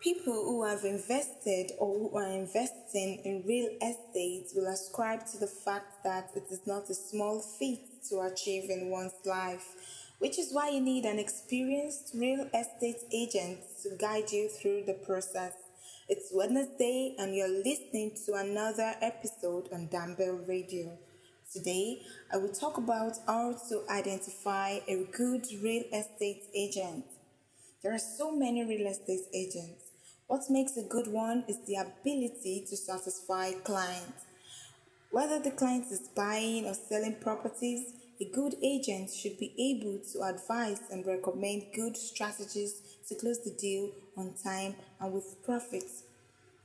People who have invested or who are investing in real estate will ascribe to the fact that it is not a small feat to achieve in one's life, which is why you need an experienced real estate agent to guide you through the process. It's Wednesday, and you're listening to another episode on Danbel Radio. Today, I will talk about how to identify a good real estate agent. There are so many real estate agents. What makes a good one is the ability to satisfy clients. Whether the client is buying or selling properties, a good agent should be able to advise and recommend good strategies to close the deal on time and with profits.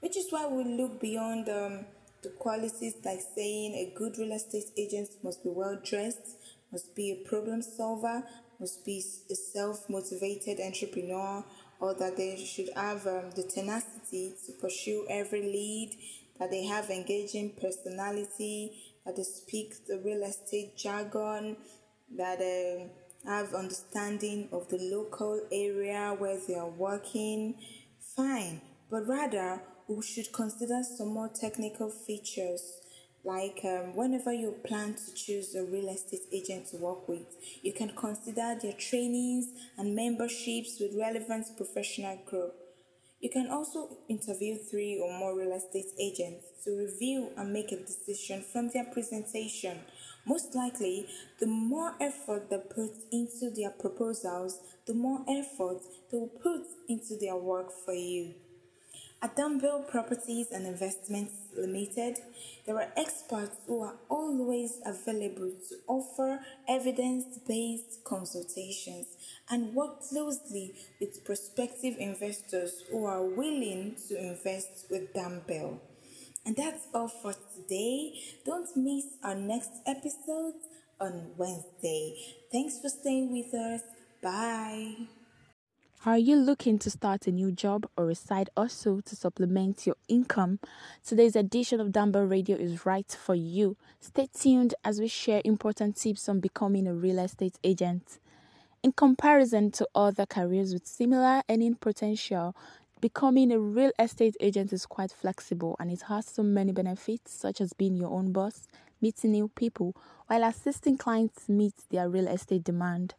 Which is why we look beyond um, the qualities like saying a good real estate agent must be well dressed, must be a problem solver, must be a self motivated entrepreneur, or that they should have um, the tenacity to pursue every lead, that they have engaging personality, that they speak the real estate jargon, that they have understanding of the local area where they are working. Fine, but rather we should consider some more technical features like um, whenever you plan to choose a real estate agent to work with, you can consider their trainings and memberships with relevant professional group. You can also interview three or more real estate agents to review and make a decision from their presentation. Most likely, the more effort they put into their proposals, the more effort they will put into their work for you. At Danbel Properties and Investments Limited, there are experts who are always available to offer evidence based consultations and work closely with prospective investors who are willing to invest with Danbel. And that's all for today. Don't miss our next episode on Wednesday. Thanks for staying with us. Bye. Are you looking to start a new job or a side hustle to supplement your income? Today's edition of Danbel Radio is right for you. Stay tuned as we share important tips on becoming a real estate agent. In comparison to other careers with similar earning potential, becoming a real estate agent is quite flexible and it has so many benefits, such as being your own boss, meeting new people, while assisting clients meet their real estate demand.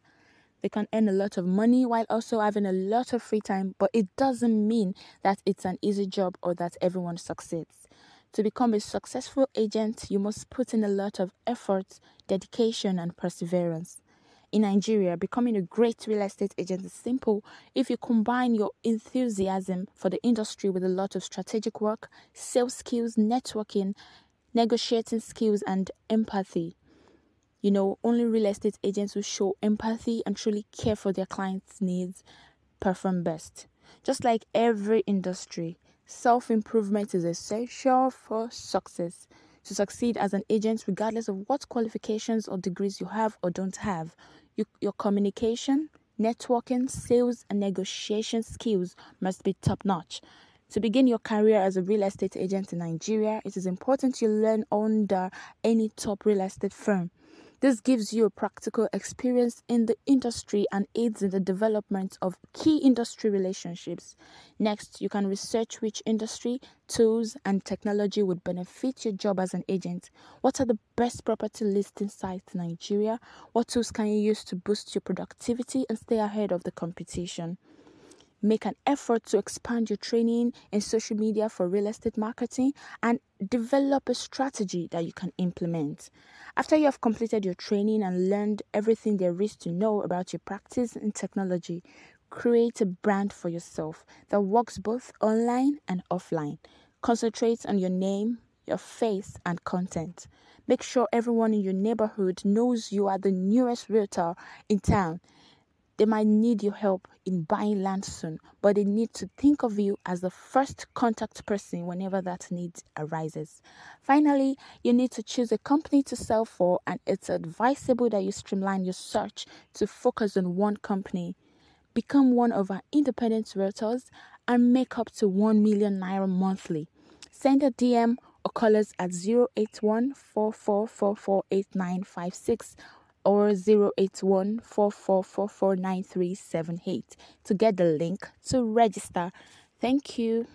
They can earn a lot of money while also having a lot of free time, but it doesn't mean that it's an easy job or that everyone succeeds. To become a successful agent, you must put in a lot of effort, dedication, and perseverance. In Nigeria, becoming a great real estate agent is simple if you combine your enthusiasm for the industry with a lot of strategic work, sales skills, networking, negotiating skills, and empathy. You know, only real estate agents who show empathy and truly care for their clients' needs perform best. Just like every industry, self improvement is essential for success. To succeed as an agent, regardless of what qualifications or degrees you have or don't have, you, your communication, networking, sales, and negotiation skills must be top notch. To begin your career as a real estate agent in Nigeria, it is important you learn under any top real estate firm. This gives you a practical experience in the industry and aids in the development of key industry relationships. Next, you can research which industry, tools, and technology would benefit your job as an agent. What are the best property listing sites in Nigeria? What tools can you use to boost your productivity and stay ahead of the competition? Make an effort to expand your training in social media for real estate marketing and develop a strategy that you can implement. After you have completed your training and learned everything there is to know about your practice and technology, create a brand for yourself that works both online and offline. Concentrate on your name, your face, and content. Make sure everyone in your neighborhood knows you are the newest realtor in town they might need your help in buying land soon, but they need to think of you as the first contact person whenever that need arises. Finally, you need to choose a company to sell for, and it's advisable that you streamline your search to focus on one company. Become one of our independent realtors and make up to 1 million naira monthly. Send a DM or call us at 081 or 081 to get the link to register. Thank you.